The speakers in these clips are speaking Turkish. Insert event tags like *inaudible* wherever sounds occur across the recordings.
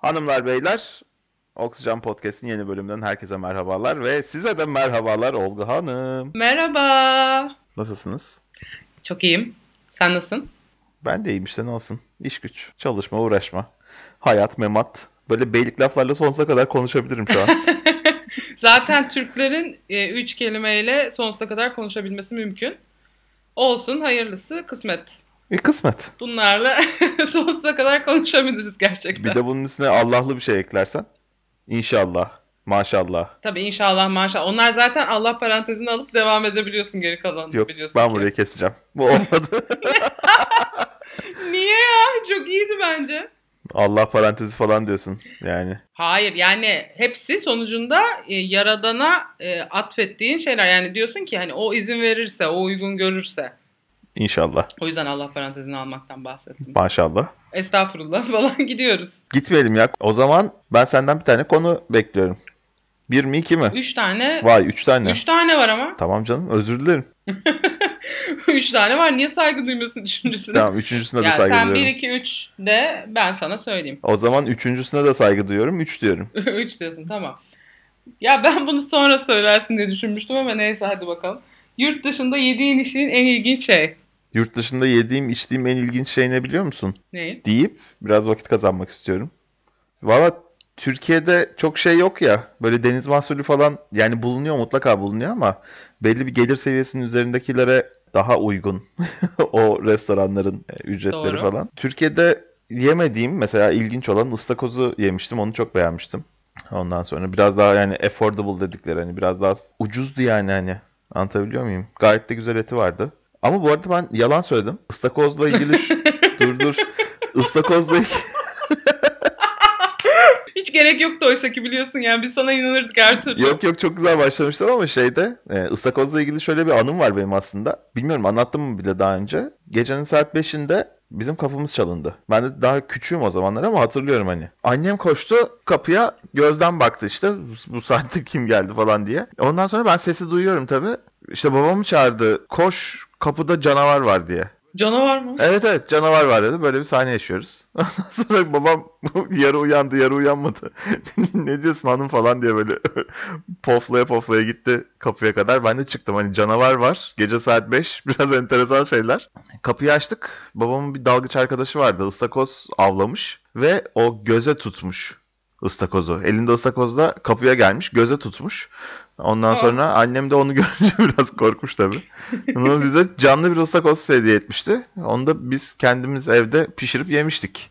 Hanımlar beyler Oksijen Podcast'in yeni bölümünden herkese merhabalar ve size de merhabalar Olgu Hanım. Merhaba. Nasılsınız? Çok iyiyim. Sen nasılsın? Ben de iyiyim işte ne olsun. İş güç, çalışma, uğraşma. Hayat, memat. Böyle beylik laflarla sonsuza kadar konuşabilirim şu an. *laughs* Zaten Türklerin e, üç kelimeyle sonsuza kadar konuşabilmesi mümkün. Olsun hayırlısı kısmet. E kısmet. Bunlarla *laughs* sonsuza kadar konuşabiliriz gerçekten. Bir de bunun üstüne Allah'lı bir şey eklersen. İnşallah. Maşallah. Tabii inşallah maşallah. Onlar zaten Allah parantezini alıp devam edebiliyorsun geri kalanını Yok biliyorsun ben ki. burayı keseceğim. Bu olmadı. *laughs* Niye ya? Çok iyiydi bence. Allah parantezi falan diyorsun yani. Hayır yani hepsi sonucunda e, yaradana e, atfettiğin şeyler. Yani diyorsun ki hani o izin verirse, o uygun görürse. İnşallah. O yüzden Allah parantezini almaktan bahsettim. Maşallah. Estağfurullah *laughs* falan gidiyoruz. Gitmeyelim ya. O zaman ben senden bir tane konu bekliyorum. Bir mi iki mi? Üç tane. Vay üç tane. Üç tane var ama. Tamam canım özür dilerim. *laughs* üç tane var. Niye saygı duymuyorsun üçüncüsüne? Tamam üçüncüsüne de ya saygı sen duyuyorum. 1 2 3 de ben sana söyleyeyim. O zaman üçüncüsüne de saygı duyuyorum. Üç diyorum. *laughs* 3 diyorsun tamam. Ya ben bunu sonra söylersin diye düşünmüştüm ama neyse hadi bakalım. Yurt dışında yediğin içtiğin en ilginç şey. Yurt dışında yediğim içtiğim en ilginç şey ne biliyor musun? Ne? Deyip biraz vakit kazanmak istiyorum. Valla Türkiye'de çok şey yok ya. Böyle deniz mahsulü falan yani bulunuyor mutlaka bulunuyor ama belli bir gelir seviyesinin üzerindekilere daha uygun *laughs* o restoranların e, ücretleri Doğru. falan. Türkiye'de yemediğim mesela ilginç olan ıstakozu yemiştim. Onu çok beğenmiştim. Ondan sonra biraz daha yani affordable dedikleri hani biraz daha ucuzdu yani hani. Anlatabiliyor muyum? Gayet de güzel eti vardı. Ama bu arada ben yalan söyledim. Istakozla ilgili şu... *laughs* dur dur. Istakozla ilgili... *laughs* Hiç gerek yoktu oysa ki biliyorsun yani biz sana inanırdık her türlü. Yok yok çok güzel başlamıştım ama şeyde e, ıstakozla ilgili şöyle bir anım var benim aslında. Bilmiyorum anlattım mı bile daha önce. Gecenin saat 5'inde bizim kapımız çalındı. Ben de daha küçüğüm o zamanlar ama hatırlıyorum hani. Annem koştu kapıya gözden baktı işte bu saatte kim geldi falan diye. Ondan sonra ben sesi duyuyorum tabii. İşte babamı çağırdı. Koş kapıda canavar var diye. Canavar mı? Evet evet canavar var dedi. Böyle bir sahne yaşıyoruz. *laughs* Ondan sonra babam *laughs* yarı uyandı yarı uyanmadı. *laughs* ne diyorsun hanım falan diye böyle poflaya poflaya gitti kapıya kadar. Ben de çıktım hani canavar var. Gece saat 5 biraz enteresan şeyler. Kapıyı açtık. Babamın bir dalgıç arkadaşı vardı. Istakoz avlamış ve o göze tutmuş ıstakozu. Elinde ıstakozla kapıya gelmiş göze tutmuş. Ondan Aa. sonra annem de onu *laughs* görünce biraz korkmuş tabii. Onu bize canlı bir ıstakoz hediye etmişti. Onu da biz kendimiz evde pişirip yemiştik.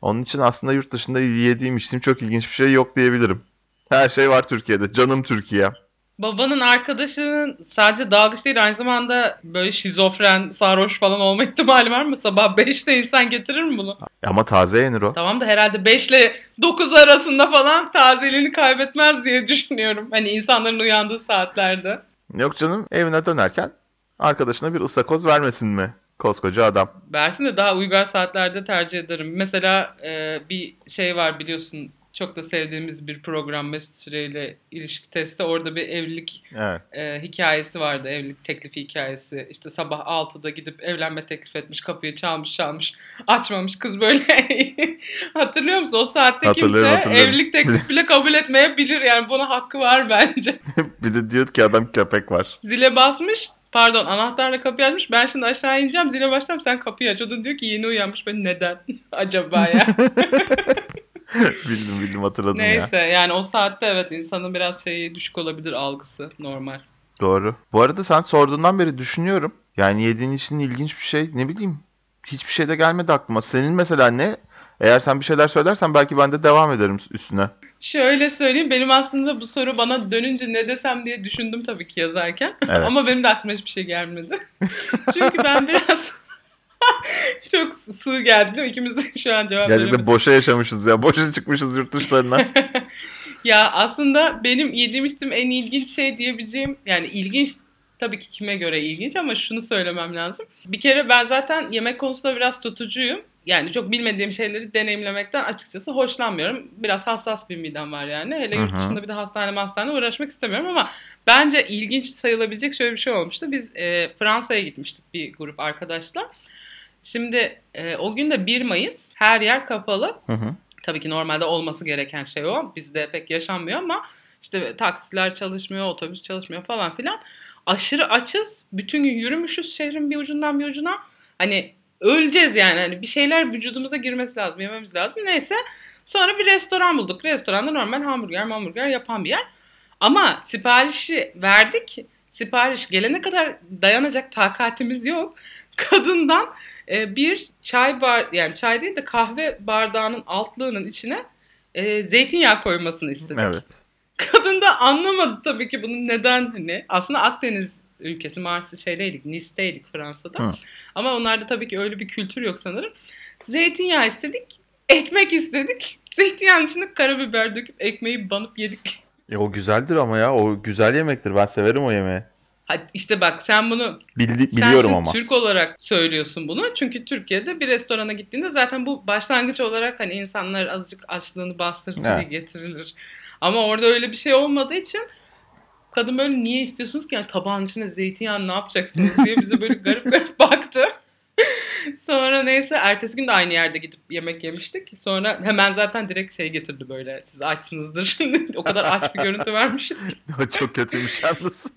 Onun için aslında yurt dışında yediğim içtiğim çok ilginç bir şey yok diyebilirim. Her şey var Türkiye'de. Canım Türkiye. Babanın arkadaşının sadece dalgıç değil aynı zamanda böyle şizofren, sarhoş falan olma ihtimali var mı? Sabah 5'te insan getirir mi bunu? Ama taze yenir o. Tamam da herhalde 5 ile 9 arasında falan tazeliğini kaybetmez diye düşünüyorum. Hani insanların uyandığı saatlerde. Yok canım evine dönerken arkadaşına bir ıstakoz vermesin mi? Koskoca adam. Versin de daha uygar saatlerde tercih ederim. Mesela e, bir şey var biliyorsun çok da sevdiğimiz bir program Mesut Süre ile ilişki testi. Orada bir evlilik Evet. e, hikayesi vardı. Evlilik teklifi hikayesi. İşte sabah 6'da gidip evlenme teklif etmiş. Kapıyı çalmış çalmış. Açmamış. Kız böyle *laughs* hatırlıyor musun? O saatte Hatırlıyorum, kimse hatırlıyorum. evlilik teklifi bile kabul etmeyebilir. Yani buna hakkı var bence. *laughs* bir de diyor ki adam köpek var. Zile basmış. Pardon anahtarla kapıyı açmış. Ben şimdi aşağı ineceğim. Zile başlayacağım. Sen kapıyı aç. O da diyor ki yeni uyanmış. Ben neden? *laughs* Acaba ya. *laughs* bildim bildim hatırladım ya. Neyse yani o saatte evet insanın biraz şeyi düşük olabilir algısı. Normal. Doğru. Bu arada sen sorduğundan beri düşünüyorum. Yani yediğin için ilginç bir şey ne bileyim. Hiçbir şey de gelmedi aklıma. Senin mesela ne? Eğer sen bir şeyler söylersen belki ben de devam ederim üstüne. Şöyle söyleyeyim benim aslında bu soru bana dönünce ne desem diye düşündüm tabii ki yazarken. Evet. *laughs* Ama benim de aklıma hiçbir şey gelmedi. *laughs* Çünkü ben biraz *laughs* çok sığ geldi değil mi? İkimiz de *laughs* şu an cevap Gerçekten veremedik. boşa yaşamışız ya. Boşa çıkmışız yurt dışlarına. *laughs* Ya aslında benim yediğim içtiğim en ilginç şey diyebileceğim yani ilginç tabii ki kime göre ilginç ama şunu söylemem lazım. Bir kere ben zaten yemek konusunda biraz tutucuyum. Yani çok bilmediğim şeyleri deneyimlemekten açıkçası hoşlanmıyorum. Biraz hassas bir midem var yani. Hele yurt dışında bir de hastane hastane uğraşmak istemiyorum ama bence ilginç sayılabilecek şöyle bir şey olmuştu. Biz e, Fransa'ya gitmiştik bir grup arkadaşlar. Şimdi e, o gün de 1 Mayıs her yer kapalı. Hı hı. Tabii ki normalde olması gereken şey o. Bizde pek yaşanmıyor ama işte taksiler çalışmıyor, otobüs çalışmıyor falan filan. Aşırı açız. Bütün gün yürümüşüz şehrin bir ucundan bir ucuna. Hani öleceğiz yani. Hani bir şeyler vücudumuza girmesi lazım, yememiz lazım. Neyse. Sonra bir restoran bulduk. Restoranda normal hamburger, hamburger yapan bir yer. Ama siparişi verdik. Sipariş gelene kadar dayanacak takatimiz yok. *laughs* Kadından e, bir çay bar yani çay değil de kahve bardağının altlığının içine e, zeytinyağı koymasını istedik. Evet. Kadın da anlamadı tabii ki bunun neden hani. Aslında Akdeniz ülkesi Mars'ı şeydeydik, Nice'deydik Fransa'da. Hı. Ama onlarda tabii ki öyle bir kültür yok sanırım. Zeytinyağı istedik, ekmek istedik. Zeytinyağının içine karabiber döküp ekmeği banıp yedik. E, o güzeldir ama ya. O güzel yemektir. Ben severim o yemeği. İşte bak sen bunu Bildi, sen biliyorum şimdi ama. Türk olarak söylüyorsun bunu. Çünkü Türkiye'de bir restorana gittiğinde zaten bu başlangıç olarak hani insanlar azıcık açlığını bastırsın Evet. diye getirilir. Ama orada öyle bir şey olmadığı için kadın böyle niye istiyorsunuz ki yani tabağın içine zeytinyağı ne yapacaksınız diye bize böyle garip garip *laughs* baktı. Sonra neyse ertesi gün de aynı yerde gidip yemek yemiştik. Sonra hemen zaten direkt şey getirdi böyle siz açsınızdır. *laughs* o kadar aç bir görüntü vermişiz *laughs* çok kötüymüş yalnız.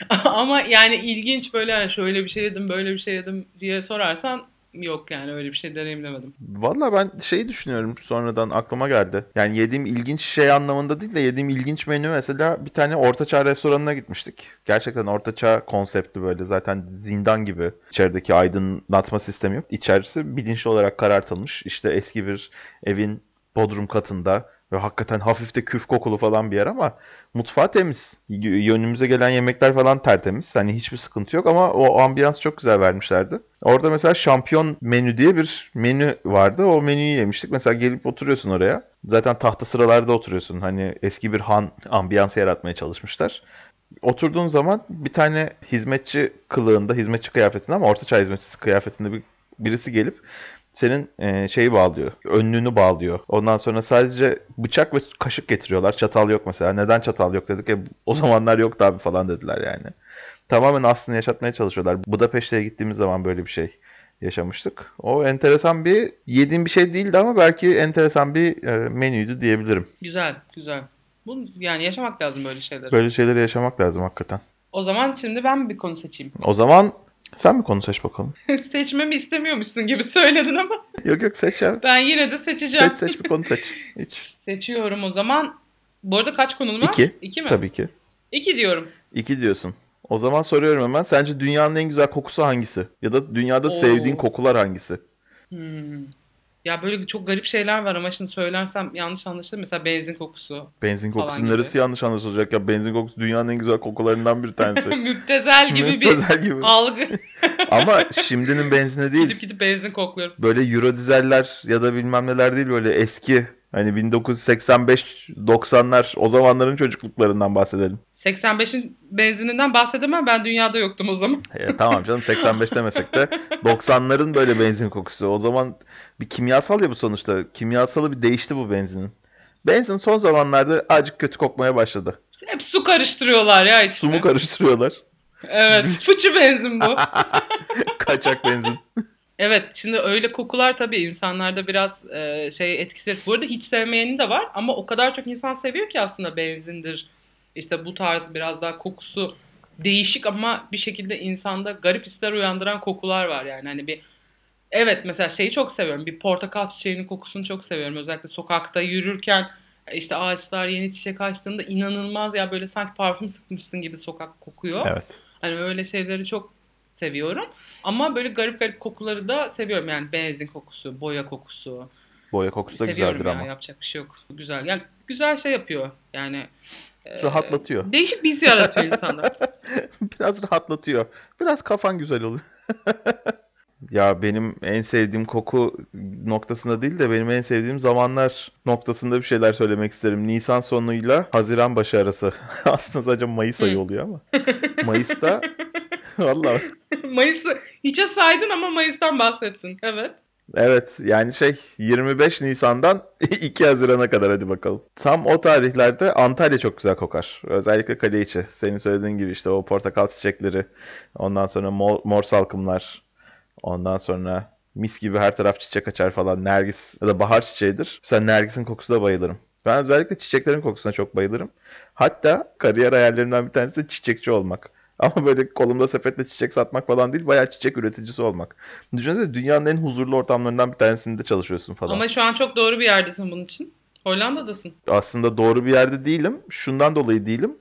*laughs* Ama yani ilginç böyle yani şöyle bir şey yedim böyle bir şey yedim diye sorarsan yok yani öyle bir şey deneyimlemedim. Valla ben şeyi düşünüyorum sonradan aklıma geldi. Yani yediğim ilginç şey anlamında değil de yediğim ilginç menü mesela bir tane ortaçağ restoranına gitmiştik. Gerçekten ortaçağ konseptli böyle zaten zindan gibi. İçerideki aydınlatma sistemi yok. İçerisi bilinçli olarak karartılmış. İşte eski bir evin bodrum katında ve hakikaten hafif de küf kokulu falan bir yer ama mutfağı temiz. Önümüze gelen yemekler falan tertemiz. Hani hiçbir sıkıntı yok ama o ambiyans çok güzel vermişlerdi. Orada mesela şampiyon menü diye bir menü vardı. O menüyü yemiştik. Mesela gelip oturuyorsun oraya. Zaten tahta sıralarda oturuyorsun. Hani eski bir han ambiyansı yaratmaya çalışmışlar. Oturduğun zaman bir tane hizmetçi kılığında, hizmetçi kıyafetinde ama ortaçağ hizmetçisi kıyafetinde bir, birisi gelip senin e, şeyi bağlıyor. Önlüğünü bağlıyor. Ondan sonra sadece bıçak ve kaşık getiriyorlar. Çatal yok mesela. Neden çatal yok dedik. E, o zamanlar yoktu abi falan dediler yani. Tamamen aslını yaşatmaya çalışıyorlar. Budapeşte'ye gittiğimiz zaman böyle bir şey yaşamıştık. O enteresan bir yediğim bir şey değildi ama belki enteresan bir e, menüydü diyebilirim. Güzel güzel. Bu yani yaşamak lazım böyle şeyleri. Böyle şeyleri yaşamak lazım hakikaten. O zaman şimdi ben bir konu seçeyim. O zaman sen mi konu seç bakalım? *laughs* Seçmemi istemiyormuşsun gibi söyledin ama Yok yok seç ya. ben yine de seçeceğim. Seç seç bir konu seç. Hiç. *laughs* Seçiyorum o zaman. Bu arada kaç konun var? İki. İki mi? Tabii ki. İki diyorum. İki diyorsun. O zaman soruyorum hemen. Sence dünyanın en güzel kokusu hangisi? Ya da dünyada Oo. sevdiğin kokular hangisi? Hmm. Ya böyle çok garip şeyler var ama şimdi söylersem yanlış anlaşılır. Mesela benzin kokusu. Benzin Falan kokusu gibi. neresi yanlış anlaşılacak ya? Benzin kokusu dünyanın en güzel kokularından bir tanesi. *laughs* Müptezel gibi bir Müptezel gibi. algı. *laughs* Ama şimdinin benzini değil. gidip gidip benzin kokluyorum. Böyle Euro dizeller ya da bilmem neler değil böyle eski. Hani 1985-90'lar o zamanların çocukluklarından bahsedelim. 85'in benzininden bahsedemem. Ben dünyada yoktum o zaman. E, tamam canım 85 demesek de 90'ların böyle benzin kokusu. O zaman bir kimyasal ya bu sonuçta. Kimyasalı bir değişti bu benzinin. Benzin son zamanlarda acık kötü kokmaya başladı. Hep su karıştırıyorlar ya içine. Su mu karıştırıyorlar? Evet. *laughs* Fıçı benzin bu. *laughs* Kaçak benzin. Evet şimdi öyle kokular tabii insanlarda biraz e, şey etkisi. Bu arada hiç sevmeyeni de var ama o kadar çok insan seviyor ki aslında benzindir. İşte bu tarz biraz daha kokusu değişik ama bir şekilde insanda garip hisler uyandıran kokular var yani. Hani bir evet mesela şeyi çok seviyorum. Bir portakal çiçeğinin kokusunu çok seviyorum. Özellikle sokakta yürürken işte ağaçlar yeni çiçek açtığında inanılmaz ya böyle sanki parfüm sıkmışsın gibi sokak kokuyor. Evet. Hani öyle şeyleri çok seviyorum. Ama böyle garip garip kokuları da seviyorum. Yani benzin kokusu, boya kokusu. Boya kokusu da seviyorum güzeldir ya, ama. yapacak bir şey yok. Güzel. Yani güzel şey yapıyor. Yani Rahatlatıyor. Değişik bir his yaratıyor insanda. *laughs* Biraz rahatlatıyor. Biraz kafan güzel oluyor. *laughs* Ya benim en sevdiğim koku noktasında değil de benim en sevdiğim zamanlar noktasında bir şeyler söylemek isterim. Nisan sonuyla Haziran başı arası. *laughs* Aslında sadece Mayıs ayı oluyor ama. Mayıs'ta vallahi Mayıs'ı hiçe saydın ama Mayıs'tan bahsettin. Evet. Evet yani şey 25 Nisan'dan *laughs* 2 Haziran'a kadar hadi bakalım. Tam o tarihlerde Antalya çok güzel kokar. Özellikle kale içi. Senin söylediğin gibi işte o portakal çiçekleri. Ondan sonra mor, mor salkımlar. Ondan sonra Mis gibi her taraf çiçek açar falan. Nergis ya da bahar çiçeğidir. Sen Nergis'in kokusuna bayılırım. Ben özellikle çiçeklerin kokusuna çok bayılırım. Hatta kariyer hayallerimden bir tanesi de çiçekçi olmak. *laughs* Ama böyle kolumda sepetle çiçek satmak falan değil, bayağı çiçek üreticisi olmak. Düşünsene dünyanın en huzurlu ortamlarından bir tanesinde çalışıyorsun falan. Ama şu an çok doğru bir yerdesin bunun için. Hollanda'dasın. Aslında doğru bir yerde değilim. Şundan dolayı değilim.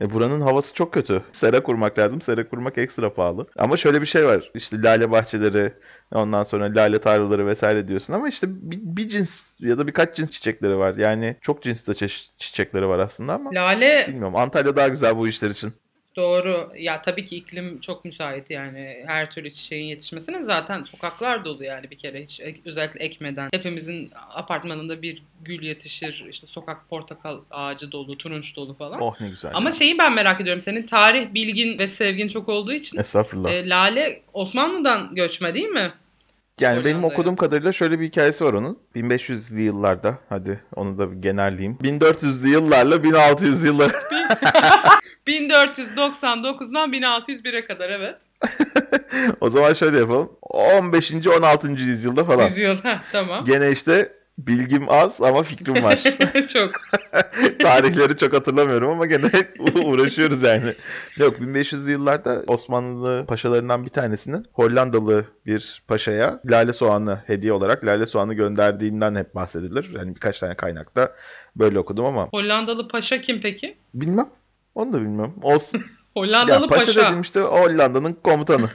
E, buranın havası çok kötü. Sera kurmak lazım. Sera kurmak ekstra pahalı. Ama şöyle bir şey var. İşte lale bahçeleri, ondan sonra lale tarlaları vesaire diyorsun ama işte bir, bir cins ya da birkaç cins çiçekleri var. Yani çok cinsli çeşit çiçekleri var aslında ama Lale bilmiyorum. Antalya daha güzel bu işler için. Doğru. Ya tabii ki iklim çok müsait yani her türlü çiçeğin yetişmesine zaten sokaklar dolu yani bir kere hiç özellikle ekmeden. Hepimizin apartmanında bir gül yetişir. işte sokak portakal ağacı dolu, turunç dolu falan. Oh ne güzel. Ama şeyi ben merak ediyorum. Senin tarih bilgin ve sevgin çok olduğu için Estağfurullah. e, Lale Osmanlı'dan göçme değil mi? Yani benim Hollanda'ya. okuduğum kadarıyla şöyle bir hikayesi var onun. 1500'lü yıllarda, hadi onu da bir genelleyeyim. 1400'lü yıllarla 1600'lü yıllar 1499'dan 1601'e kadar evet. *laughs* o zaman şöyle yapalım. 15. 16. yüzyılda falan. Yüzyıl. Tamam. Gene işte bilgim az ama fikrim var. *laughs* çok. *laughs* Tarihleri çok hatırlamıyorum ama gene *laughs* uğraşıyoruz yani. Yok 1500'lü yıllarda Osmanlı paşalarından bir tanesinin Hollandalı bir paşaya lale soğanı hediye olarak lale soğanı gönderdiğinden hep bahsedilir. Yani birkaç tane kaynakta böyle okudum ama Hollandalı paşa kim peki? bilmem. Onu da bilmem. Os Hollandalı ya paşa, paşa. dediğim işte Hollanda'nın komutanı.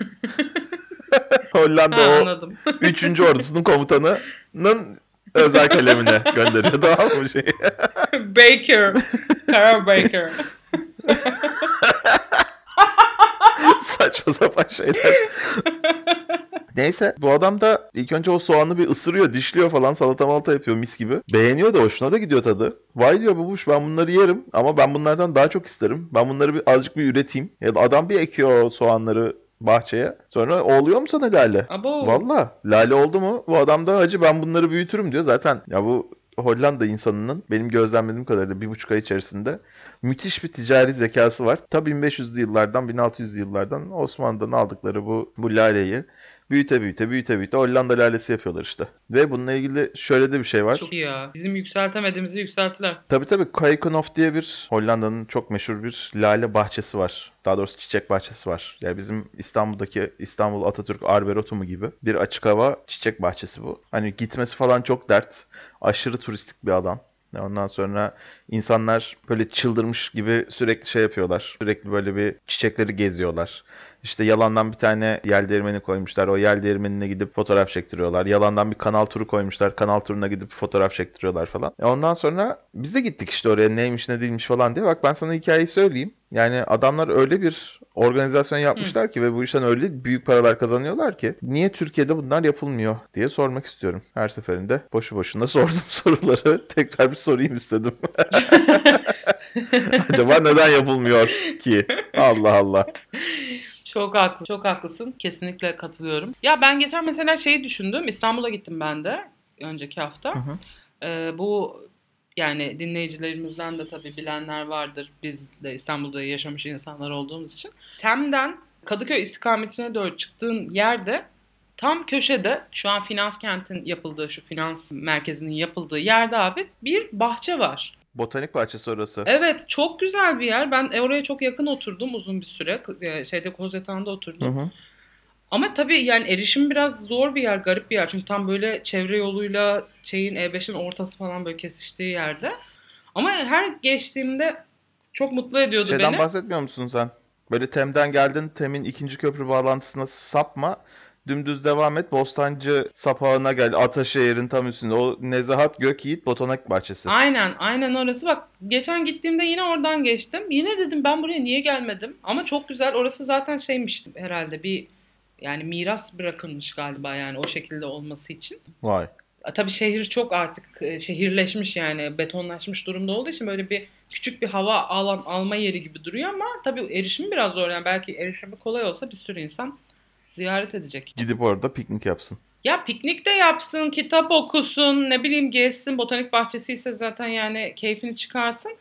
Hollanda Ha, o anladım. 3. ordusunun komutanının özel kalemine gönderiyor. *laughs* Tamam mı şey? Baker. Karar Baker. Saçma sapan şeyler. Neyse bu adam da ilk önce o soğanı bir ısırıyor, dişliyor falan salata malata yapıyor mis gibi. Beğeniyor da hoşuna da gidiyor tadı. Vay diyor babuş ben bunları yerim ama ben bunlardan daha çok isterim. Ben bunları bir azıcık bir üreteyim. Ya da adam bir ekiyor o soğanları bahçeye. Sonra oluyor mu sana lale? Abo. Valla lale oldu mu bu adam da hacı ben bunları büyütürüm diyor. Zaten ya bu Hollanda insanının benim gözlemlediğim kadarıyla bir buçuk ay içerisinde müthiş bir ticari zekası var. Tabii 1500'lü yıllardan 1600'lü yıllardan Osmanlı'dan aldıkları bu, bu laleyi büyüte büyüte büyüte büyüte Hollanda lalesi yapıyorlar işte. Ve bununla ilgili şöyle de bir şey var. Çok iyi ya. Bizim yükseltemediğimizi yükselttiler. Tabii tabii Keukenhof diye bir Hollanda'nın çok meşhur bir lale bahçesi var. Daha doğrusu çiçek bahçesi var. Yani bizim İstanbul'daki İstanbul Atatürk Arboretumu gibi bir açık hava çiçek bahçesi bu. Hani gitmesi falan çok dert. Aşırı turistik bir alan. Ondan sonra insanlar böyle çıldırmış gibi sürekli şey yapıyorlar. Sürekli böyle bir çiçekleri geziyorlar. İşte yalandan bir tane yel değirmeni koymuşlar. O yel değirmenine gidip fotoğraf çektiriyorlar. Yalandan bir kanal turu koymuşlar. Kanal turuna gidip fotoğraf çektiriyorlar falan. E ondan sonra biz de gittik işte oraya neymiş ne değilmiş falan diye. Bak ben sana hikayeyi söyleyeyim. Yani adamlar öyle bir organizasyon yapmışlar ki ve bu işten öyle büyük paralar kazanıyorlar ki niye Türkiye'de bunlar yapılmıyor diye sormak istiyorum. Her seferinde boşu boşuna sordum *laughs* soruları. Tekrar bir sorayım istedim. *laughs* Acaba neden yapılmıyor ki? Allah Allah. *laughs* Çok haklı. Çok haklısın. Kesinlikle katılıyorum. Ya ben geçen mesela şeyi düşündüm. İstanbul'a gittim ben de önceki hafta. Hı hı. Ee, bu yani dinleyicilerimizden de tabii bilenler vardır. Biz de İstanbul'da yaşamış insanlar olduğumuz için. Tem'den Kadıköy istikametine doğru çıktığın yerde tam köşede şu an finans kentin yapıldığı şu finans merkezinin yapıldığı yerde abi bir bahçe var. Botanik bahçesi orası. Evet çok güzel bir yer. Ben oraya çok yakın oturdum uzun bir süre. K- Şeyde Kozetan'da oturdum. Hı hı. Ama tabii yani erişim biraz zor bir yer, garip bir yer. Çünkü tam böyle çevre yoluyla şeyin E5'in ortası falan böyle kesiştiği yerde. Ama her geçtiğimde çok mutlu ediyordu Şeyden beni. bahsetmiyor musun sen? Böyle Tem'den geldin, Tem'in ikinci köprü bağlantısına sapma. Dümdüz devam et. Bostancı sapağına gel. Ataşehir'in tam üstünde. O Nezahat Gökyiğit Botanik Bahçesi. Aynen, aynen orası. Bak geçen gittiğimde yine oradan geçtim. Yine dedim ben buraya niye gelmedim? Ama çok güzel. Orası zaten şeymiş herhalde bir yani miras bırakılmış galiba yani o şekilde olması için. Vay. Tabii şehir çok artık e, şehirleşmiş yani betonlaşmış durumda olduğu için böyle bir küçük bir hava alan alma yeri gibi duruyor ama tabii erişimi biraz zor yani belki erişimi kolay olsa bir sürü insan ziyaret edecek. Gidip orada piknik yapsın. Ya piknik de yapsın, kitap okusun, ne bileyim gezsin, botanik bahçesi ise zaten yani keyfini çıkarsın.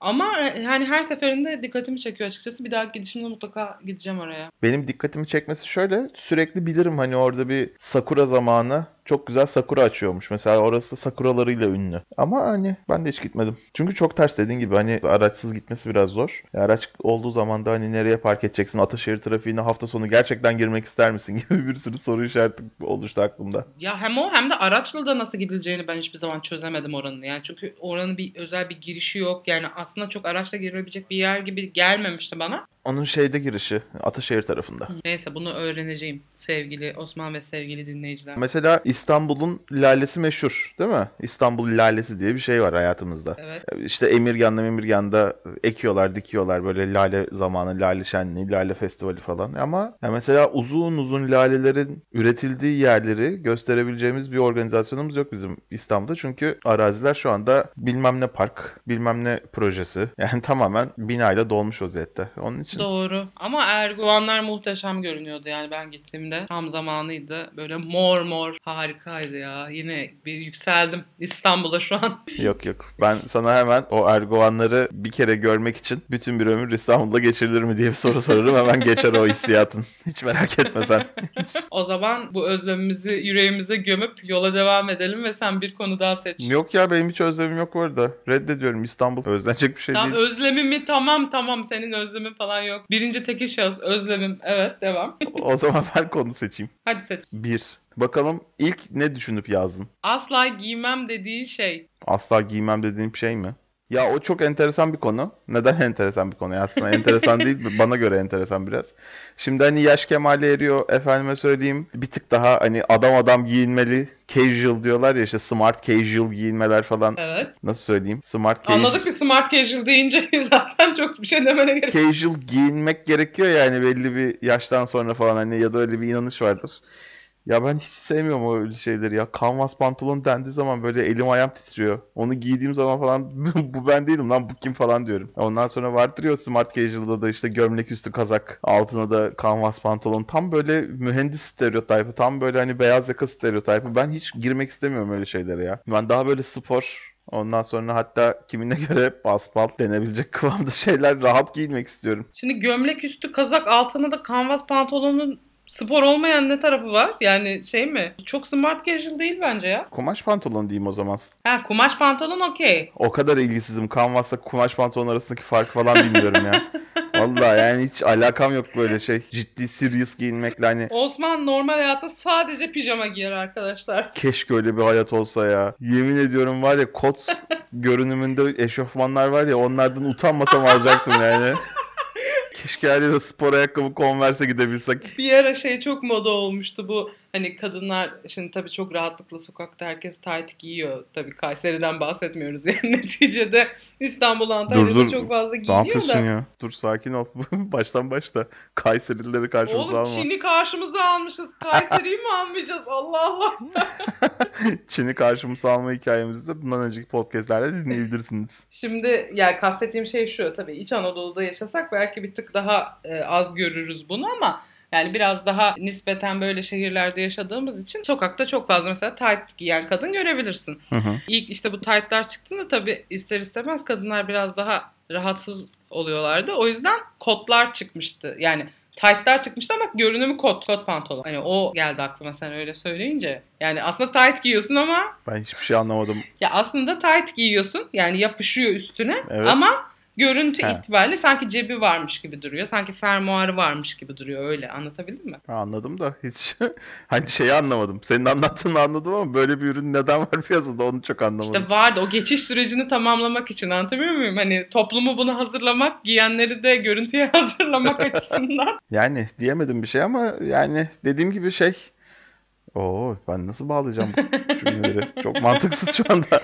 Ama e, yani her seferinde dikkatimi çekiyor açıkçası. Bir daha gidişimde mutlaka gideceğim oraya. Benim dikkatimi çekmesi şöyle. Sürekli bilirim hani orada bir sakura zamanı çok güzel sakura açıyormuş. Mesela orası da sakuralarıyla ünlü. Ama hani ben de hiç gitmedim. Çünkü çok ters dediğin gibi hani araçsız gitmesi biraz zor. E, araç olduğu zaman da hani nereye park edeceksin? Ataşehir trafiğine hafta sonu gerçekten girmek ister misin *laughs* gibi bir sürü soru işareti oluştu aklımda. Ya hem o hem de araçla da nasıl gidileceğini ben hiçbir zaman çözemedim oranın. Yani çünkü oranın bir özel bir girişi yok. Yani aslında çok araçla girilebilecek bir yer gibi gelmemişti bana. Onun şeyde girişi Ataşehir tarafında. Neyse bunu öğreneceğim sevgili Osman ve sevgili dinleyiciler. Mesela İstanbul'un lalesi meşhur değil mi? İstanbul lalesi diye bir şey var hayatımızda. Evet. İşte Emirgan'da Emirgan'da ekiyorlar, dikiyorlar böyle lale zamanı, lale şenliği, lale festivali falan. Ama mesela uzun uzun lalelerin üretildiği yerleri gösterebileceğimiz bir organizasyonumuz yok bizim İstanbul'da. Çünkü araziler şu anda bilmem ne park, bilmem ne projesi. Yani *laughs* tamamen binayla dolmuş vaziyette. Onun için Doğru. Ama Erguvanlar muhteşem görünüyordu yani ben gittiğimde. Tam zamanıydı. Böyle mor mor harikaydı ya. Yine bir yükseldim İstanbul'a şu an. *laughs* yok yok. Ben sana hemen o Erguvanları bir kere görmek için bütün bir ömür İstanbul'da geçirilir mi diye bir soru sorarım. Hemen geçer o hissiyatın. *laughs* Hiç merak etme sen. O zaman bu özlemimizi yüreğimize gömüp yola devam edelim ve sen bir konu daha seç. Yok ya benim hiç özlemim yok bu arada. Reddediyorum İstanbul. Özlenecek bir şey Tamam değil. özlemimi tamam tamam senin özlemin falan yok. Birinci tekil şahıs özlemim. Evet devam. O zaman *laughs* ben konu seçeyim. Hadi seç. Bir. Bakalım ilk ne düşünüp yazdın? Asla giymem dediği şey. Asla giymem dediğin bir şey mi? Ya o çok enteresan bir konu. Neden *laughs* enteresan bir konu? Ya Aslında enteresan değil, *laughs* bana göre enteresan biraz. Şimdi hani yaş kemale eriyor, efendime söyleyeyim. Bir tık daha hani adam adam giyinmeli, casual diyorlar ya işte smart casual giyinmeler falan. Evet. Nasıl söyleyeyim? Smart casual. Anladık bir smart casual deyince *laughs* zaten çok bir şey demene gerek casual giyinmek gerekiyor yani belli bir yaştan sonra falan hani ya da öyle bir inanış vardır. Ya ben hiç sevmiyorum öyle şeyleri ya. Canvas pantolon dendiği zaman böyle elim ayağım titriyor. Onu giydiğim zaman falan *laughs* bu ben değilim lan bu kim falan diyorum. Ondan sonra vardır ya smart casual'da da işte gömlek üstü kazak altına da canvas pantolon. Tam böyle mühendis stereotipi. Tam böyle hani beyaz yaka stereotipi. Ben hiç girmek istemiyorum öyle şeylere ya. Ben daha böyle spor Ondan sonra hatta kimine *laughs* göre paspal denebilecek kıvamda şeyler rahat giyinmek istiyorum. Şimdi gömlek üstü kazak altına da kanvas pantolonun spor olmayan ne tarafı var? Yani şey mi? Çok smart casual değil bence ya. Kumaş pantolon diyeyim o zaman. Ha kumaş pantolon okey. O kadar ilgisizim. Canvas'la kumaş pantolon arasındaki fark falan bilmiyorum ya. *laughs* Vallahi yani hiç alakam yok böyle şey. Ciddi serious giyinmekle hani Osman normal hayatta sadece pijama giyer arkadaşlar. keşke öyle bir hayat olsa ya. Yemin ediyorum var ya kot *laughs* görünümünde eşofmanlar var ya onlardan utanmasam alacaktım yani. *laughs* Keşke her yere spor ayakkabı Converse'e gidebilsek. Bir ara şey çok moda olmuştu bu. Hani kadınlar şimdi tabii çok rahatlıkla sokakta herkes tight giyiyor. Tabii Kayseri'den bahsetmiyoruz yani *laughs* neticede İstanbul Antalya'da dur. çok fazla Ne giyiniyor yapıyorsun ya? Dur sakin ol. *laughs* Baştan başla. Kayserilileri karşımıza Oğlum alma. Çin'i karşımıza almışız. Kayseri'yi mi almayacağız? Allah Allah. *laughs* Çin'i karşımıza alma hikayemizi de bundan önceki podcastlerde dinleyebilirsiniz. Şimdi yani kastettiğim şey şu tabii İç Anadolu'da yaşasak belki bir tık daha e, az görürüz bunu ama yani biraz daha nispeten böyle şehirlerde yaşadığımız için sokakta çok fazla mesela tight giyen kadın görebilirsin. Hı hı. İlk işte bu tight'lar çıktığında tabii ister istemez kadınlar biraz daha rahatsız oluyorlardı. O yüzden kotlar çıkmıştı. Yani tight'lar çıkmıştı ama görünümü kot, kot pantolon. Hani o geldi aklıma sen öyle söyleyince. Yani aslında tight giyiyorsun ama Ben hiçbir şey anlamadım. ya aslında tight giyiyorsun. Yani yapışıyor üstüne Evet. ama görüntü He. itibariyle sanki cebi varmış gibi duruyor. Sanki fermuarı varmış gibi duruyor öyle. Anlatabildim mi? Anladım da hiç *laughs* hani şeyi anlamadım. Senin anlattığını anladım ama böyle bir ürün neden var piyasada onu çok anlamadım. İşte vardı o geçiş sürecini tamamlamak için anlatabiliyor muyum? Hani toplumu bunu hazırlamak, giyenleri de görüntüye *laughs* hazırlamak *laughs* açısından. Yani diyemedim bir şey ama yani dediğim gibi şey Oo ben nasıl bağlayacağım bu cümleleri? Çok mantıksız şu anda.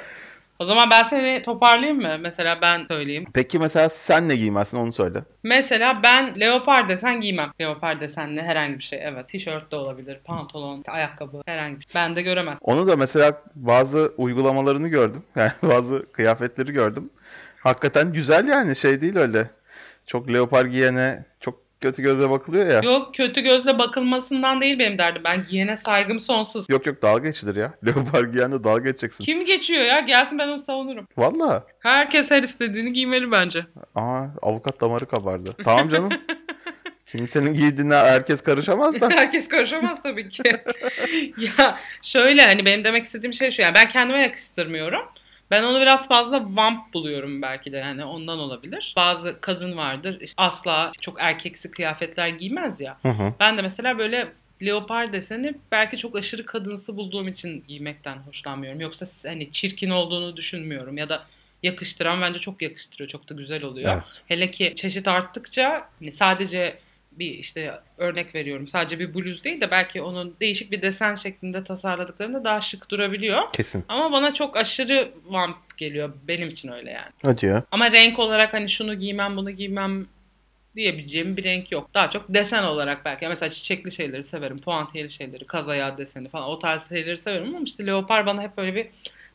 O zaman ben seni toparlayayım mı? Mesela ben söyleyeyim. Peki mesela sen ne giymezsin onu söyle. Mesela ben leopar desen giymem. Leopar desenli herhangi bir şey. Evet. Tişört de olabilir. Pantolon, ayakkabı herhangi bir şey. Ben de göremez. Onu da mesela bazı uygulamalarını gördüm. *laughs* Yani bazı kıyafetleri gördüm. Hakikaten güzel yani şey değil öyle. Çok leopar giyene çok kötü göze bakılıyor ya. Yok Yok kötü gözle bakılmasından değil benim derdim. Ben giyene saygım sonsuz. yok, dalga geçilir ya. *laughs* Leopar giyen de dalga geçeceksin. Kim geçiyor ya? Gelsin ben onu savunurum. Valla. Herkes her istediğini giymeli bence. Aa avukat damarı kabardı. Tamam canım. *laughs* Kimsenin giydiğine herkes karışamaz da. *laughs* Herkes karışamaz tabii ki. ya şöyle hani benim demek istediğim şey şu yani ben kendime yakıştırmıyorum. Ben onu biraz fazla vamp buluyorum belki de yani ondan olabilir. Bazı kadın vardır işte asla çok erkeksi kıyafetler giymez ya. Hı hı. Ben de mesela böyle leopar deseni belki çok aşırı kadınsı bulduğum için giymekten hoşlanmıyorum. Yoksa hani çirkin olduğunu düşünmüyorum ya da yakıştıran bence çok yakıştırıyor. Çok da güzel oluyor. Evet. Hele ki çeşit arttıkça hani sadece bir işte örnek veriyorum. Sadece bir bluz değil de belki onun değişik bir desen şeklinde tasarladıklarında daha şık durabiliyor. Kesin. Ama bana çok aşırı vamp geliyor. Benim için öyle yani. Hadi ya. Ama renk olarak hani şunu giymem bunu giymem diyebileceğim bir renk yok. Daha çok desen olarak belki. Mesela çiçekli şeyleri severim. Puantiyeli şeyleri, kaz ayağı deseni falan o tarz şeyleri severim ama işte leopar bana hep böyle bir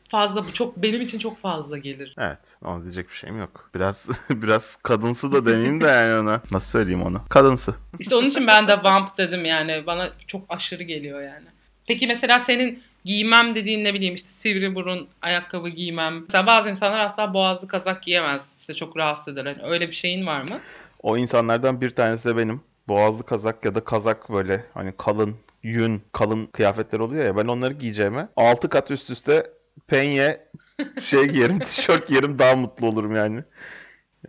fazla çok benim için çok fazla gelir. Evet. Ona diyecek bir şeyim yok. Biraz *laughs* biraz kadınsı da demeyeyim de yani ona. Nasıl söyleyeyim onu? Kadınsı. İşte onun için ben de vamp dedim yani. Bana çok aşırı geliyor yani. Peki mesela senin giymem dediğin ne bileyim işte sivri burun ayakkabı giymem. Mesela bazı insanlar asla boğazlı kazak giyemez. İşte çok rahatsız eder. Hani öyle bir şeyin var mı? O insanlardan bir tanesi de benim. Boğazlı kazak ya da kazak böyle hani kalın, yün, kalın kıyafetler oluyor ya ben onları giyeceğime 6 kat üst üste penye şey giyerim, *laughs* tişört giyerim daha mutlu olurum yani.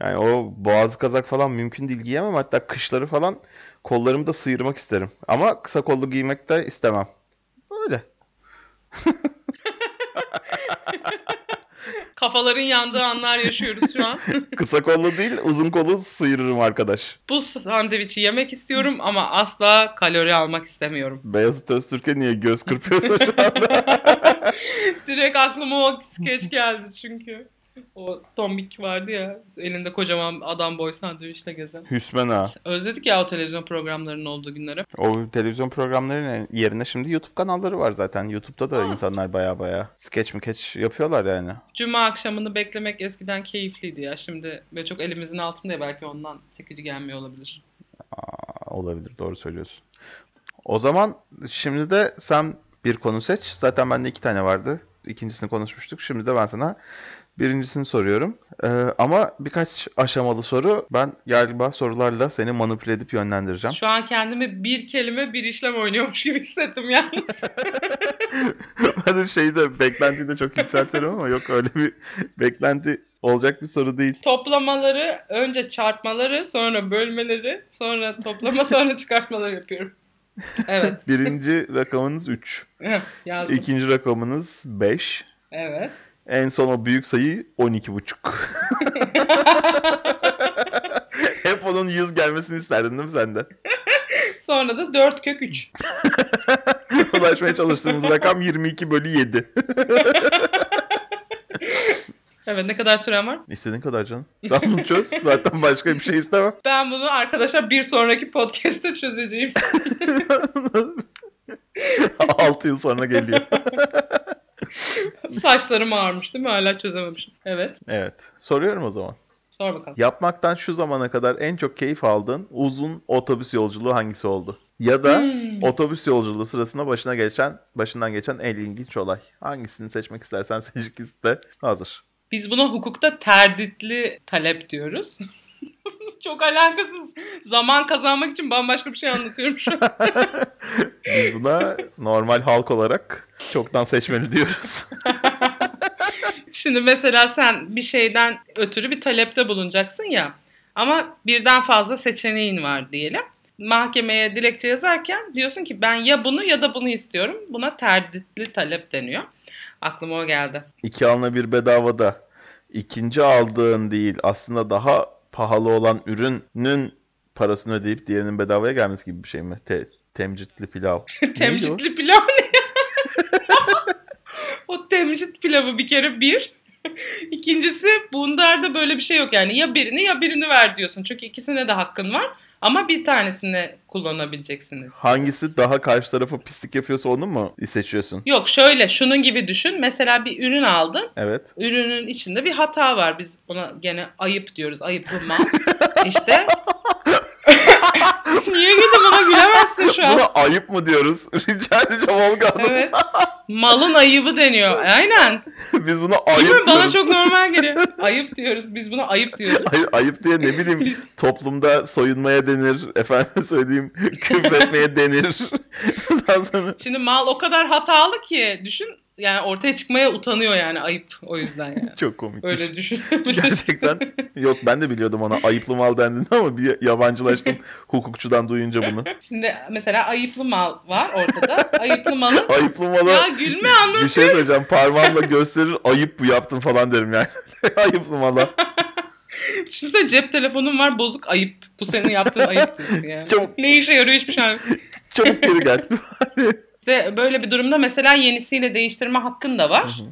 Yani o boğazlı kazak falan mümkün değil giyemem. Hatta kışları falan kollarımı da sıyırmak isterim. Ama kısa kollu giymek de istemem. Öyle. *laughs* Kafaların yandığı anlar yaşıyoruz şu an. *laughs* Kısa kollu değil, uzun kollu sıyırırım arkadaş. Bu sandviçi yemek istiyorum ama asla kalori almak istemiyorum. Beyazıt Öztürk'e niye göz kırpıyorsun şu anda? *laughs* Direkt aklıma o skeç geldi çünkü. O tombik vardı ya elinde kocaman adam boy sandviçle gezen. Hüsmen ha. Özledik ya o televizyon programlarının olduğu günleri. O televizyon programlarının yerine şimdi YouTube kanalları var zaten. YouTube'da da Aa. insanlar baya baya sketch mi keç yapıyorlar yani. Cuma akşamını beklemek eskiden keyifliydi ya. Şimdi böyle çok elimizin altında ya belki ondan çekici gelmiyor olabilir. Aa, olabilir doğru söylüyorsun. O zaman şimdi de sen bir konu seç. Zaten bende iki tane vardı. İkincisini konuşmuştuk. Şimdi de ben sana birincisini soruyorum. Ee, ama birkaç aşamalı soru. Ben galiba sorularla seni manipüle edip yönlendireceğim. Şu an kendimi bir kelime bir işlem oynuyormuş gibi hissettim yalnız. *laughs* de şeyi de beklentiyi de çok yükseltirim ama yok öyle bir beklenti olacak bir soru değil. Toplamaları, önce çarpmaları, sonra bölmeleri, sonra toplama, *laughs* sonra çıkartmaları yapıyorum. Evet. Birinci rakamınız 3. Yazdım. İkinci rakamınız 5. Evet. En son o büyük sayı 12,5. *laughs* Hep onun 100 gelmesini isterdin değil mi sen de? Sonra da 4 kök 3. *laughs* Ulaşmaya çalıştığımız rakam 22 bölü 7. *laughs* Evet ne kadar süren var? İstediğin kadar canım. Sen bunu çöz. Zaten başka bir şey istemem. Ben bunu arkadaşlar bir sonraki podcast'te çözeceğim. 6 yıl sonra geliyor. Saçlarım ağarmış değil mi? Hala çözememişim. Evet. Evet. Soruyorum o zaman. Sor bakalım. Yapmaktan şu zamana kadar en çok keyif aldığın uzun otobüs yolculuğu hangisi oldu? Ya da Hmm. otobüs yolculuğu sırasında başına geçen, başından geçen en ilginç olay. Hangisini seçmek istersen *laughs* seç ikisi de hazır. Biz buna hukukta terditli talep diyoruz. *laughs* Çok alakasız. Zaman kazanmak için bambaşka bir şey anlatıyorum şu an. *laughs* Biz buna normal halk olarak çoktan seçmeli diyoruz. *laughs* Şimdi mesela sen bir şeyden ötürü bir talepte bulunacaksın ya. Ama birden fazla seçeneğin var diyelim. Mahkemeye dilekçe yazarken diyorsun ki ben ya bunu ya da bunu istiyorum. Buna terditli talep deniyor. Aklıma o geldi. İki alına bir bedavada ikinci aldığın değil aslında daha pahalı olan ürünün parasını ödeyip diğerinin bedavaya gelmesi gibi bir şey mi? Te- temcitli pilav. *laughs* Temcitli pilav ne *laughs* o temcit pilavı bir kere bir. *laughs* İkincisi bunlarda böyle bir şey yok yani ya birini ya birini ver diyorsun. Çünkü ikisine de hakkın var ama bir tanesini kullanabileceksiniz. Hangisi daha karşı tarafa pislik yapıyorsa onu mu seçiyorsun? Yok şöyle şunun gibi düşün. Mesela bir ürün aldın. Evet. Ürünün içinde bir hata var. Biz buna gene ayıp diyoruz. Ayıplı mal. *laughs* İşte buna gülemezsin şu an. Buna ayıp mı diyoruz? *laughs* Rica edeceğim Olga Hanım. Evet. Malın ayıbı deniyor. Aynen. Biz buna ayıp Değil mi? diyoruz. Bana çok normal geliyor. *laughs* Ayıp diyoruz. Biz buna ayıp diyoruz. Hayır, ayıp diye ne bileyim toplumda soyunmaya denir. Efendim söyleyeyim *laughs* küfretmeye denir. Sonra Şimdi mal o kadar hatalı ki düşün yani ortaya çıkmaya utanıyor yani ayıp o yüzden yani. *laughs* çok komik. Öyle *laughs* düşün. Gerçekten. Yok ben de biliyordum ona ayıplı mal dendiğini ama bir yabancılaştım *laughs* hukukçudan duyunca bunu. Şimdi mesela ayıplı mal var ortada. Ayıplı malın Ayıplı ya malı gülme anlat. bir şey söyleyeceğim parmağımla gösterir ayıp bu yaptım falan derim yani. ayıplı mala. Düşünsene cep telefonun var bozuk ayıp. Bu senin yaptığın ayıp yani. Çabuk. Ne işe yarıyor hiçbir şey. Çabuk geri gel. İşte böyle bir durumda mesela yenisiyle değiştirme hakkın da var. Hı hı.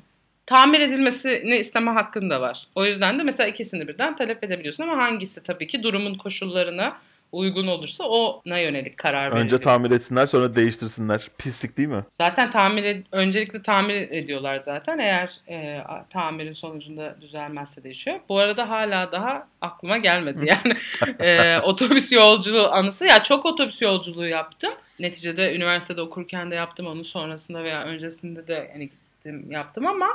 Tamir edilmesini isteme hakkın da var. O yüzden de mesela ikisini birden talep edebiliyorsun ama hangisi tabii ki durumun koşullarına uygun olursa ona yönelik karar Önce veriliyor. tamir etsinler sonra değiştirsinler. Pislik değil mi? Zaten tamir ed- öncelikle tamir ediyorlar zaten eğer e, tamirin sonucunda düzelmezse değişiyor. Bu arada hala daha aklıma gelmedi yani *laughs* e, otobüs yolculuğu anısı ya çok otobüs yolculuğu yaptım. Neticede üniversitede okurken de yaptım onun sonrasında veya öncesinde de yani gittim yaptım ama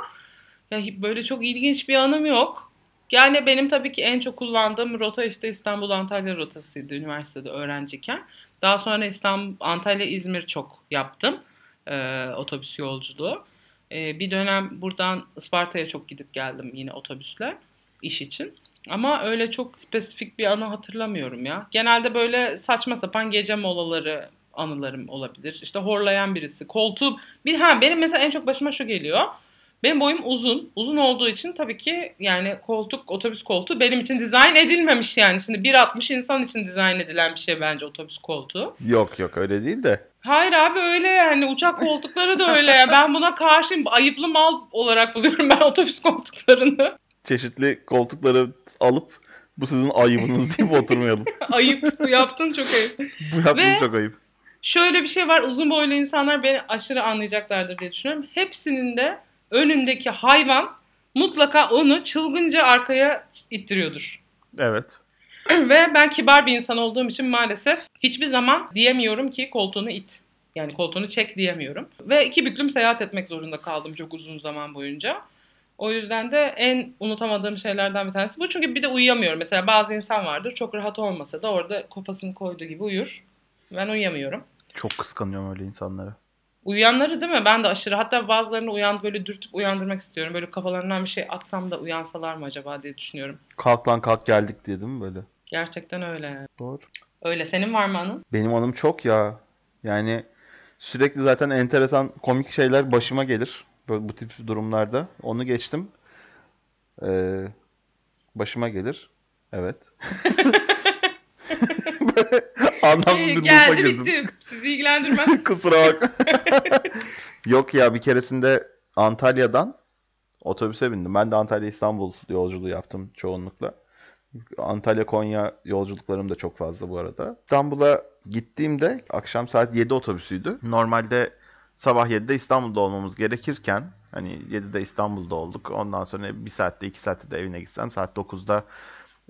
ya böyle çok ilginç bir anım yok. Yani benim tabii ki en çok kullandığım rota işte İstanbul Antalya rotasıydı üniversitede öğrenciyken. Daha sonra İstanbul, Antalya, İzmir çok yaptım e, otobüs yolculuğu. E, bir dönem buradan Isparta'ya çok gidip geldim yine otobüsle iş için. Ama öyle çok spesifik bir anı hatırlamıyorum ya. Genelde böyle saçma sapan gece molaları anılarım olabilir. İşte horlayan birisi, koltuğu bir ha benim mesela en çok başıma şu geliyor. Benim boyum uzun. Uzun olduğu için tabii ki yani koltuk, otobüs koltuğu benim için dizayn edilmemiş yani. Şimdi 1.60 insan için dizayn edilen bir şey bence otobüs koltuğu. Yok yok öyle değil de. Hayır abi öyle yani uçak koltukları da öyle ya. Ben buna karşıyım. Ayıplı mal olarak buluyorum ben otobüs koltuklarını. Çeşitli koltukları alıp bu sizin ayıbınız deyip oturmayalım. *laughs* Ayıp. Bu yaptın çok ayıp. Bu yaptığınız Ve- çok ayıp. Şöyle bir şey var. Uzun boylu insanlar beni aşırı anlayacaklardır diye düşünüyorum. Hepsinin de önündeki hayvan mutlaka onu çılgınca arkaya ittiriyordur. Evet. *clears throat* Ve ben kibar bir insan olduğum için maalesef hiçbir zaman diyemiyorum ki koltuğunu it. Yani koltuğunu çek diyemiyorum. Ve iki büklüm seyahat etmek zorunda kaldım çok uzun zaman boyunca. O yüzden de en unutamadığım şeylerden bir tanesi bu. Çünkü bir de uyuyamıyorum. Mesela bazı insan vardır çok rahat olmasa da orada kafasını koyduğu gibi uyur. Ben uyuyamıyorum. Çok kıskanıyorum öyle insanları. Uyuyanları değil mi? Ben de aşırı. Hatta bazılarını uyan böyle dürtüp uyandırmak istiyorum. Böyle kafalarından bir şey atsam da uyansalar mı acaba diye düşünüyorum. Kalk lan kalk geldik diye değil mi böyle? Gerçekten öyle. Doğru. Öyle. Senin var mı anın? Benim anım çok ya. Yani sürekli zaten enteresan komik şeyler başıma gelir. Böyle bu tip durumlarda. Onu geçtim. Ee, başıma gelir. Evet. *laughs* *laughs* Anlamsız bir loop'a Geldi girdim. bitti. Sizi ilgilendirmez. *laughs* Kusura bakma. *laughs* Yok ya bir keresinde Antalya'dan otobüse bindim. Ben de Antalya İstanbul yolculuğu yaptım çoğunlukla. Antalya Konya yolculuklarım da çok fazla bu arada. İstanbul'a gittiğimde akşam saat 7 otobüsüydü. Normalde sabah 7'de İstanbul'da olmamız gerekirken hani 7'de İstanbul'da olduk. Ondan sonra bir saatte 2 saatte de evine gitsen saat 9'da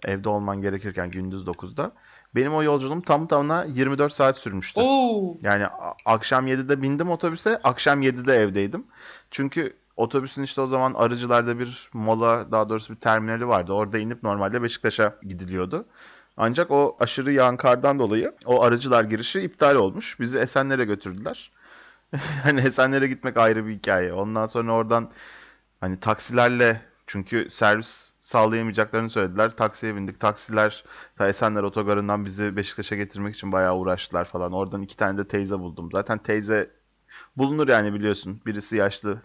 evde olman gerekirken gündüz 9'da. Benim o yolculuğum tam tamına 24 saat sürmüştü. Oo. Yani akşam 7'de bindim otobüse, akşam 7'de evdeydim. Çünkü otobüsün işte o zaman Arıcılar'da bir mola, daha doğrusu bir terminali vardı. Orada inip normalde Beşiktaş'a gidiliyordu. Ancak o aşırı yağan kardan dolayı o Arıcılar girişi iptal olmuş. Bizi Esenler'e götürdüler. *laughs* Hani Esenler'e gitmek ayrı bir hikaye. Ondan sonra oradan hani taksilerle çünkü servis sağlayamayacaklarını söylediler. Taksiye bindik. Taksiler ta Esenler Otogarı'ndan bizi Beşiktaş'a getirmek için bayağı uğraştılar falan. Oradan iki tane de teyze buldum. Zaten teyze bulunur yani biliyorsun. Birisi yaşlı,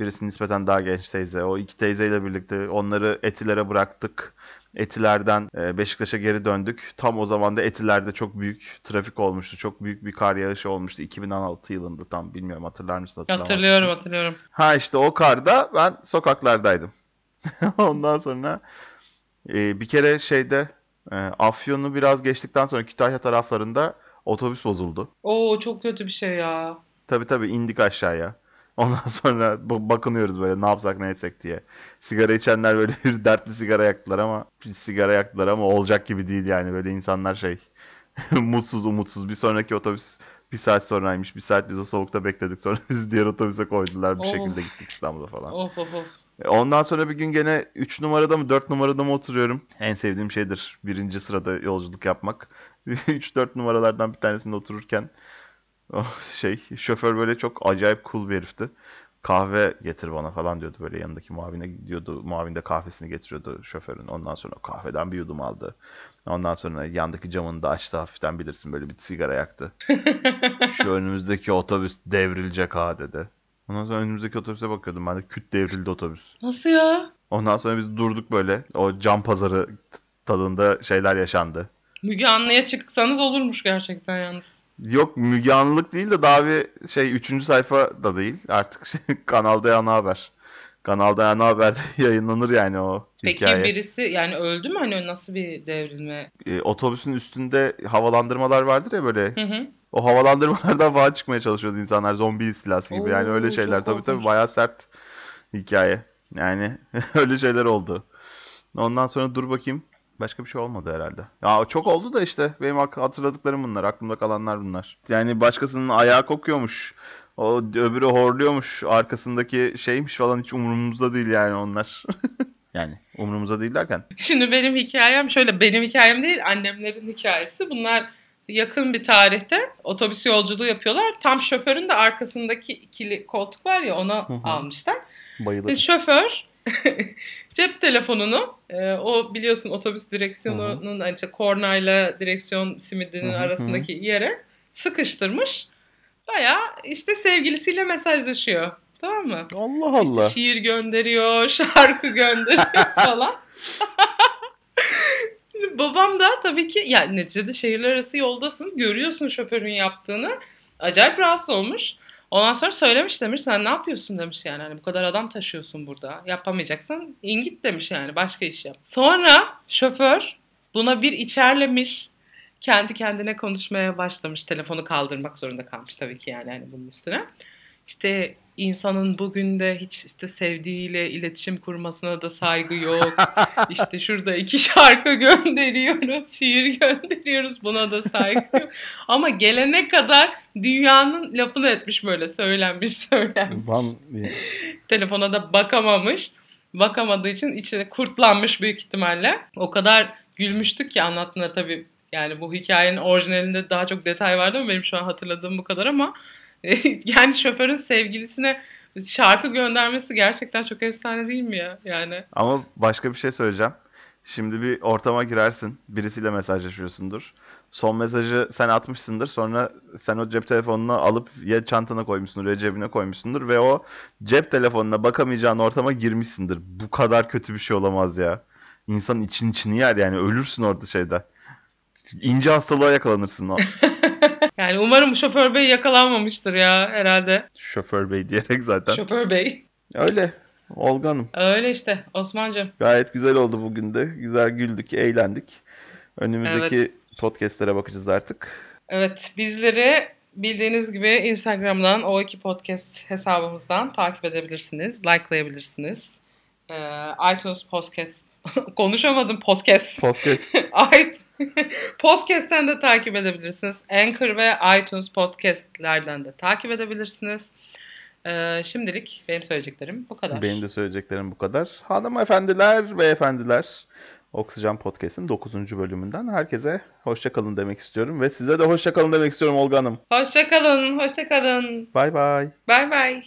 birisi nispeten daha genç teyze. O iki teyzeyle birlikte onları Etiler'e bıraktık. Etiler'den e, Beşiktaş'a geri döndük. Tam o zaman da Etiler'de çok büyük trafik olmuştu. Çok büyük bir kar yağışı olmuştu. 2016 yılında tam bilmiyorum hatırlar mısın? Hatırlıyorum hatırlıyorum. Ha işte o karda ben sokaklardaydım. *laughs* Ondan sonra e, bir kere şeyde e, Afyon'u biraz geçtikten sonra Kütahya taraflarında otobüs bozuldu. Oo çok kötü bir şey ya. Tabii tabii indik aşağıya. Ondan sonra ba- bakınıyoruz böyle ne yapsak ne etsek diye. Sigara içenler böyle bir dertli sigara yaktılar ama bir sigara yaktılar ama olacak gibi değil yani böyle insanlar şey *laughs* Mutsuz umutsuz. Bir sonraki otobüs bir saat sonraymış. Bir saat biz o soğukta bekledik. Sonra *laughs* bizi diğer otobüse koydular. Bir Of. şekilde gittik İstanbul'a falan. Of of of. E, Ondan sonra bir gün gene 3 numarada mı 4 numarada mı oturuyorum. En sevdiğim şeydir birinci sırada yolculuk yapmak. *laughs* 3-4 numaralardan bir tanesinde otururken oh, şey şoför böyle çok acayip cool bir herifti. Kahve getir bana falan diyordu böyle yanındaki muavine gidiyordu. Muavin de kahvesini getiriyordu şoförün. Ondan sonra kahveden bir yudum aldı. Ondan sonra yandaki camını da açtı hafiften bilirsin böyle bir sigara yaktı. *laughs* Şu önümüzdeki otobüs devrilecek ha dedi. Ondan sonra önümüzdeki otobüse bakıyordum ben de küt devrildi otobüs. Nasıl ya? Ondan sonra biz durduk böyle. O cam pazarı tadında şeyler yaşandı. Müge Anlı'ya çıksanız olurmuş gerçekten yalnız. Yok Müge Anlılık değil de daha bir şey 3. sayfa da değil. Artık *laughs* şey, Kanalda Ana Haber. Kanalda Ana Haber'de *laughs* yayınlanır yani o Peki hikaye. birisi yani öldü mü hani nasıl bir devrilme? Ee, otobüsün üstünde havalandırmalar vardır ya böyle. Hı hı. O havalandırmalardan *laughs* falan çıkmaya çalışıyordu insanlar zombi istilası gibi. Yani Oo, öyle çok şeyler tabii tabii bayağı sert hikaye. Yani *laughs* öyle şeyler oldu. Ondan sonra dur bakayım. Başka bir şey olmadı herhalde. Ya çok oldu da işte benim hatırladıklarım bunlar. Aklımda kalanlar bunlar. Yani başkasının ayağı kokuyormuş. O öbürü horluyormuş. Arkasındaki şeymiş falan hiç umurumuzda değil yani onlar. *laughs* yani umurumuzda değil derken. Şimdi benim hikayem şöyle benim hikayem değil annemlerin hikayesi. Bunlar yakın bir tarihte otobüs yolculuğu yapıyorlar. Tam şoförün de arkasındaki ikili koltuk var ya ona almışlar. Bayılırım. Şoför *laughs* cep telefonunu e, o biliyorsun otobüs direksiyonunun hani işte kornayla direksiyon simidinin arasındaki yere sıkıştırmış. Baya işte sevgilisiyle mesajlaşıyor. Tamam mı? Allah Allah. İşte şiir gönderiyor, *laughs* şarkı gönderiyor falan. Şimdi *laughs* Babam da tabii ki yani neticede şehirler arası yoldasın. Görüyorsun şoförün yaptığını. Acayip rahatsız olmuş. Ondan sonra söylemiş demiş sen ne yapıyorsun demiş yani. Hani bu kadar adam taşıyorsun burada. Yapamayacaksan in git demiş yani. Başka iş yap. Sonra şoför buna bir içerlemiş. Kendi kendine konuşmaya başlamış. Telefonu kaldırmak zorunda kalmış tabii ki yani hani bunun üstüne. İşte insanın bugün de hiç işte sevdiğiyle iletişim kurmasına da saygı yok. *laughs* İşte şurada iki şarkı *laughs* gönderiyoruz, şiir gönderiyoruz buna da saygı yok. Ama gelene kadar dünyanın lafını etmiş böyle söylenmiş söylenmiş. Lan Telefona da bakamamış. Bakamadığı için içine kurtlanmış büyük ihtimalle. O kadar gülmüştük ki anlattığında tabii. Yani bu hikayenin orijinalinde daha çok detay vardı ama benim şu an hatırladığım bu kadar ama *laughs* yani şoförün sevgilisine şarkı göndermesi gerçekten çok efsane değil mi ya? Yani Ama başka bir şey söyleyeceğim. Şimdi bir ortama girersin. Birisiyle mesajlaşıyorsundur. Son mesajı sen atmışsındır. Sonra sen o cep telefonunu alıp ya çantana koymuşsundur ya cebine koymuşsundur. Ve o cep telefonuna bakamayacağın ortama girmişsindir. Bu kadar kötü bir şey olamaz ya. İnsanın için içini yer yani. Ölürsün orada şeyde. İnce hastalığa yakalanırsın *laughs* yani umarım şoför bey yakalanmamıştır ya herhalde. Şoför bey diyerek zaten. Şoför bey. Öyle. Olga Hanım. Öyle işte Osman'cığım. Gayet güzel oldu bugün de. Güzel güldük, eğlendik. Önümüzdeki podcastlere bakacağız artık. Evet bizleri bildiğiniz gibi Instagram'dan O2 Podcast hesabımızdan takip edebilirsiniz. Likelayabilirsiniz. Ee, iTunes Podcast *laughs* konuşamadım podcast. Podcast. *laughs* *laughs* Podcast'ten de takip edebilirsiniz. Anchor ve iTunes Podcast'lerden de takip edebilirsiniz. Ee, şimdilik benim söyleyeceklerim bu kadar. Benim de söyleyeceklerim bu kadar. Hanımefendiler, beyefendiler. Oksijen Podcast'in 9. bölümünden herkese hoşça kalın demek istiyorum. Ve size de hoşça kalın demek istiyorum Olga Hanım. Hoşçakalın, hoşçakalın. Bay bay. Bay bay.